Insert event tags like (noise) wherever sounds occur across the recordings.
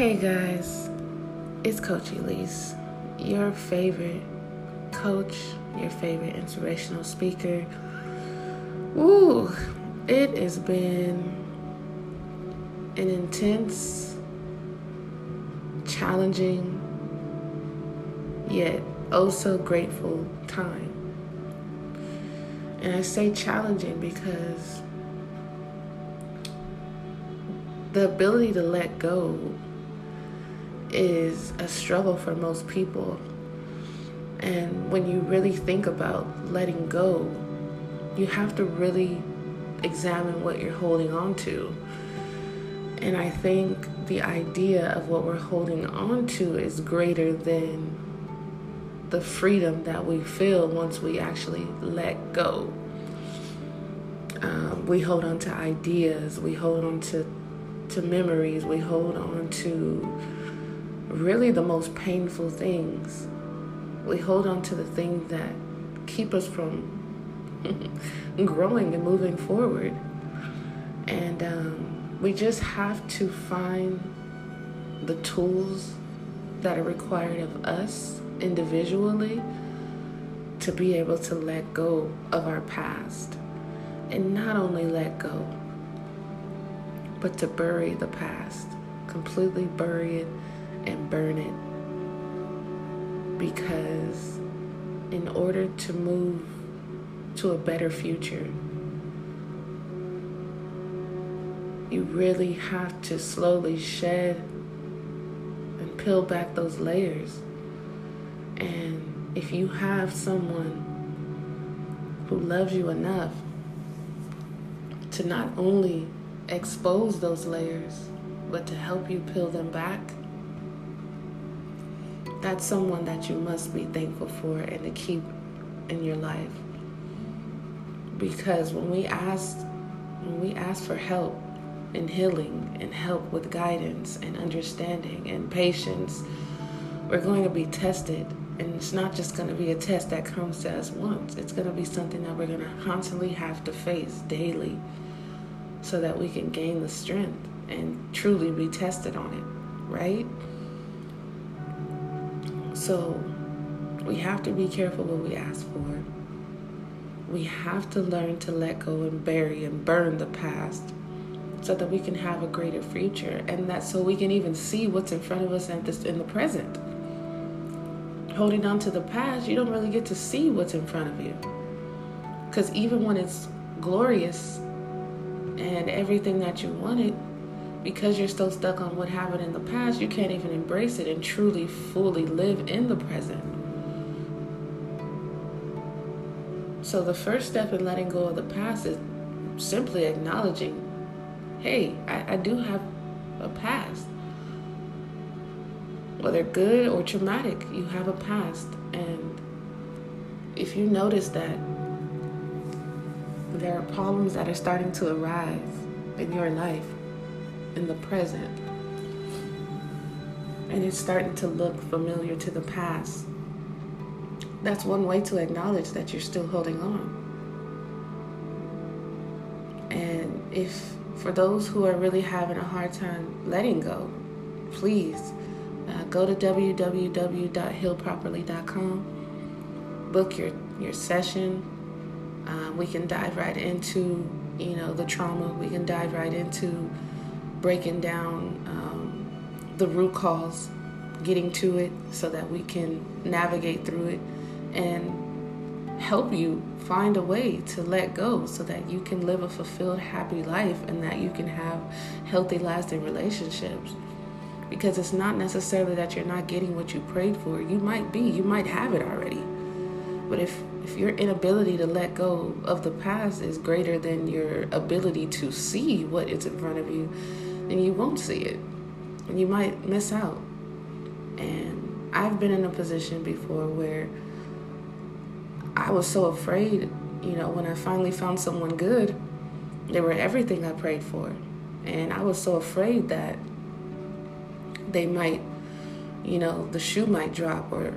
Hey guys, it's Coach Elise, your favorite coach, your favorite inspirational speaker. Woo! It has been an intense, challenging, yet oh so grateful time. And I say challenging because the ability to let go is a struggle for most people. And when you really think about letting go, you have to really examine what you're holding on to. And I think the idea of what we're holding on to is greater than the freedom that we feel once we actually let go. Um, we hold on to ideas, we hold on to, to memories, we hold on to really the most painful things. We hold on to the things that keep us from (laughs) growing and moving forward. And um, we just have to find the tools that are required of us individually to be able to let go of our past. And not only let go, but to bury the past, completely bury it and burn it. Because in order to move to a better future, you really have to slowly shed and peel back those layers. And if you have someone who loves you enough to not only expose those layers, but to help you peel them back, that's someone that you must be thankful for and to keep in your life. Because when we ask when we ask for help and healing and help with guidance and understanding and patience, we're going to be tested. And it's not just going to be a test that comes to us once. It's going to be something that we're going to constantly have to face daily so that we can gain the strength and truly be tested on it, right? So we have to be careful what we ask for. We have to learn to let go and bury and burn the past so that we can have a greater future and that so we can even see what's in front of us and in the present. Holding on to the past, you don't really get to see what's in front of you. Because even when it's glorious and everything that you wanted, because you're still stuck on what happened in the past, you can't even embrace it and truly, fully live in the present. So, the first step in letting go of the past is simply acknowledging hey, I, I do have a past. Whether good or traumatic, you have a past. And if you notice that there are problems that are starting to arise in your life, in the present, and it's starting to look familiar to the past, that's one way to acknowledge that you're still holding on. And if for those who are really having a hard time letting go, please uh, go to www.healproperly.com, book your, your session. Uh, we can dive right into, you know, the trauma. We can dive right into breaking down um, the root cause, getting to it so that we can navigate through it and help you find a way to let go so that you can live a fulfilled, happy life and that you can have healthy, lasting relationships. Because it's not necessarily that you're not getting what you prayed for. You might be, you might have it already. But if, if your inability to let go of the past is greater than your ability to see what is in front of you, then you won't see it. And you might miss out. And I've been in a position before where I was so afraid, you know, when I finally found someone good, they were everything I prayed for. And I was so afraid that they might, you know, the shoe might drop or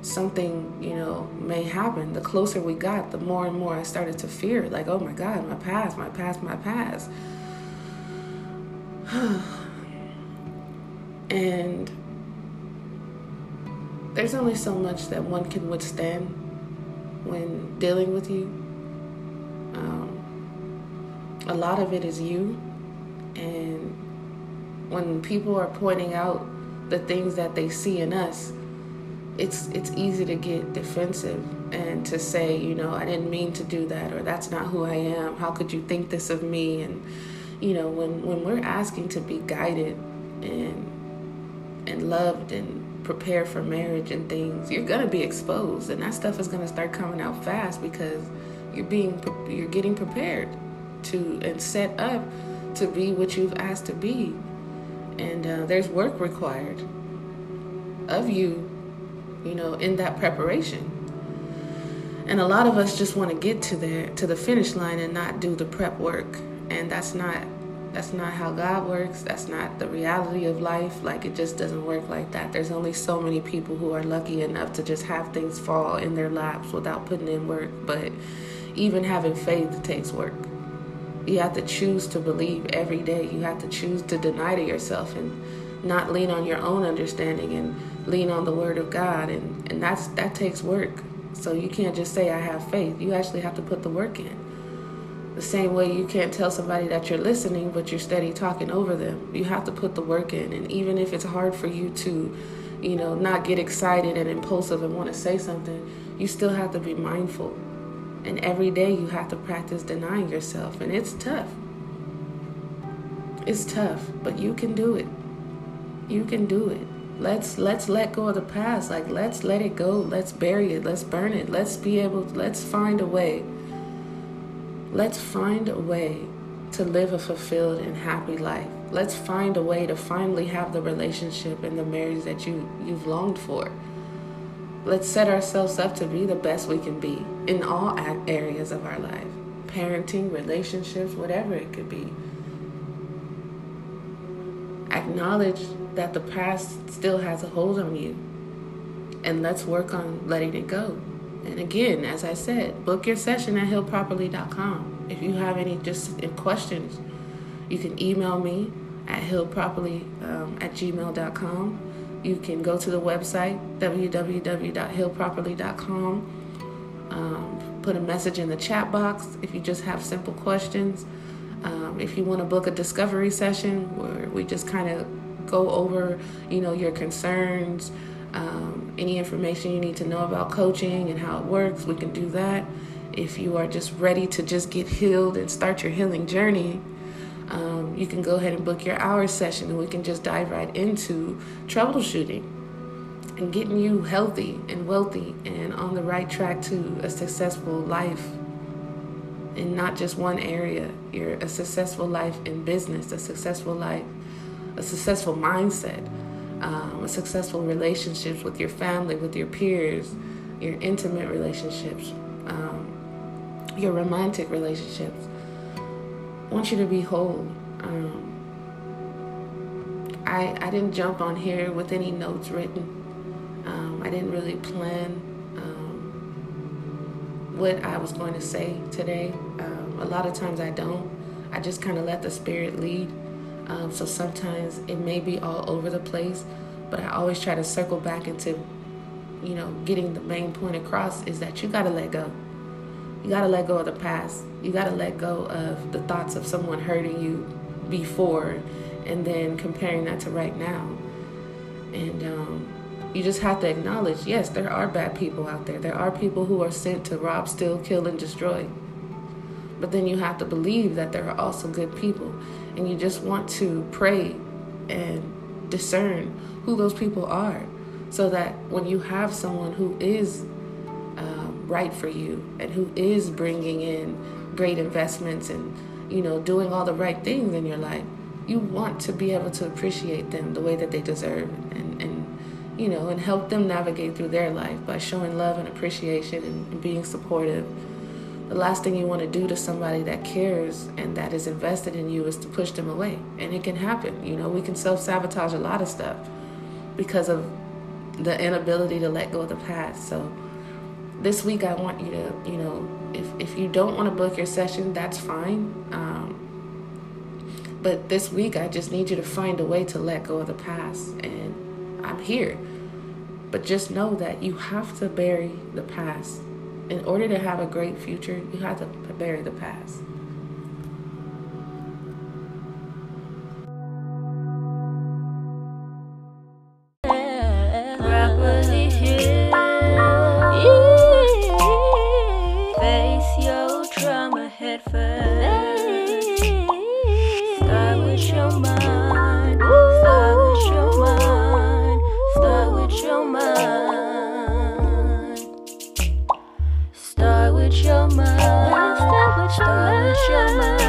something, you know, may happen. The closer we got, the more and more I started to fear, like, oh my God, my past, my past, my past. (sighs) And there's only so much that one can withstand when dealing with you. Um, a lot of it is you. And when people are pointing out the things that they see in us, it's it's easy to get defensive and to say, you know, I didn't mean to do that or that's not who I am. How could you think this of me? And you know, when when we're asking to be guided and and loved and prepared for marriage and things, you're gonna be exposed, and that stuff is gonna start coming out fast because you're being you're getting prepared to and set up to be what you've asked to be, and uh, there's work required of you, you know, in that preparation. And a lot of us just want to get to there to the finish line and not do the prep work, and that's not that's not how God works. That's not the reality of life. Like, it just doesn't work like that. There's only so many people who are lucky enough to just have things fall in their laps without putting in work. But even having faith takes work. You have to choose to believe every day. You have to choose to deny to yourself and not lean on your own understanding and lean on the word of God. And, and that's that takes work. So you can't just say, I have faith. You actually have to put the work in. The same way you can't tell somebody that you're listening, but you're steady talking over them. You have to put the work in. And even if it's hard for you to, you know, not get excited and impulsive and want to say something, you still have to be mindful. And every day you have to practice denying yourself. And it's tough. It's tough, but you can do it. You can do it. Let's let's let go of the past. Like let's let it go. Let's bury it. Let's burn it. Let's be able let's find a way Let's find a way to live a fulfilled and happy life. Let's find a way to finally have the relationship and the marriage that you, you've longed for. Let's set ourselves up to be the best we can be in all areas of our life parenting, relationships, whatever it could be. Acknowledge that the past still has a hold on you, and let's work on letting it go. And again, as I said, book your session at healproperly.com. If you have any just questions, you can email me at healproperly um, at gmail.com. You can go to the website, www.healproperly.com. Um, put a message in the chat box if you just have simple questions. Um, if you want to book a discovery session where we just kind of go over, you know, your concerns, um, any information you need to know about coaching and how it works, we can do that. If you are just ready to just get healed and start your healing journey, um, you can go ahead and book your hour session and we can just dive right into troubleshooting and getting you healthy and wealthy and on the right track to a successful life in not just one area. You're a successful life in business, a successful life, a successful mindset um, successful relationships with your family, with your peers, your intimate relationships, um, your romantic relationships. I want you to be whole. Um, I, I didn't jump on here with any notes written. Um, I didn't really plan um, what I was going to say today. Um, a lot of times I don't. I just kind of let the spirit lead. Um, so sometimes it may be all over the place, but I always try to circle back into, you know, getting the main point across is that you got to let go. You got to let go of the past. You got to let go of the thoughts of someone hurting you before and then comparing that to right now. And um, you just have to acknowledge yes, there are bad people out there. There are people who are sent to rob, steal, kill, and destroy. But then you have to believe that there are also good people and you just want to pray and discern who those people are so that when you have someone who is um, right for you and who is bringing in great investments and you know doing all the right things in your life you want to be able to appreciate them the way that they deserve and, and you know and help them navigate through their life by showing love and appreciation and, and being supportive the last thing you want to do to somebody that cares and that is invested in you is to push them away. And it can happen. You know, we can self sabotage a lot of stuff because of the inability to let go of the past. So this week, I want you to, you know, if, if you don't want to book your session, that's fine. Um, but this week, I just need you to find a way to let go of the past. And I'm here. But just know that you have to bury the past. In order to have a great future, you have to bury the past. your mind. Watch the, your mind.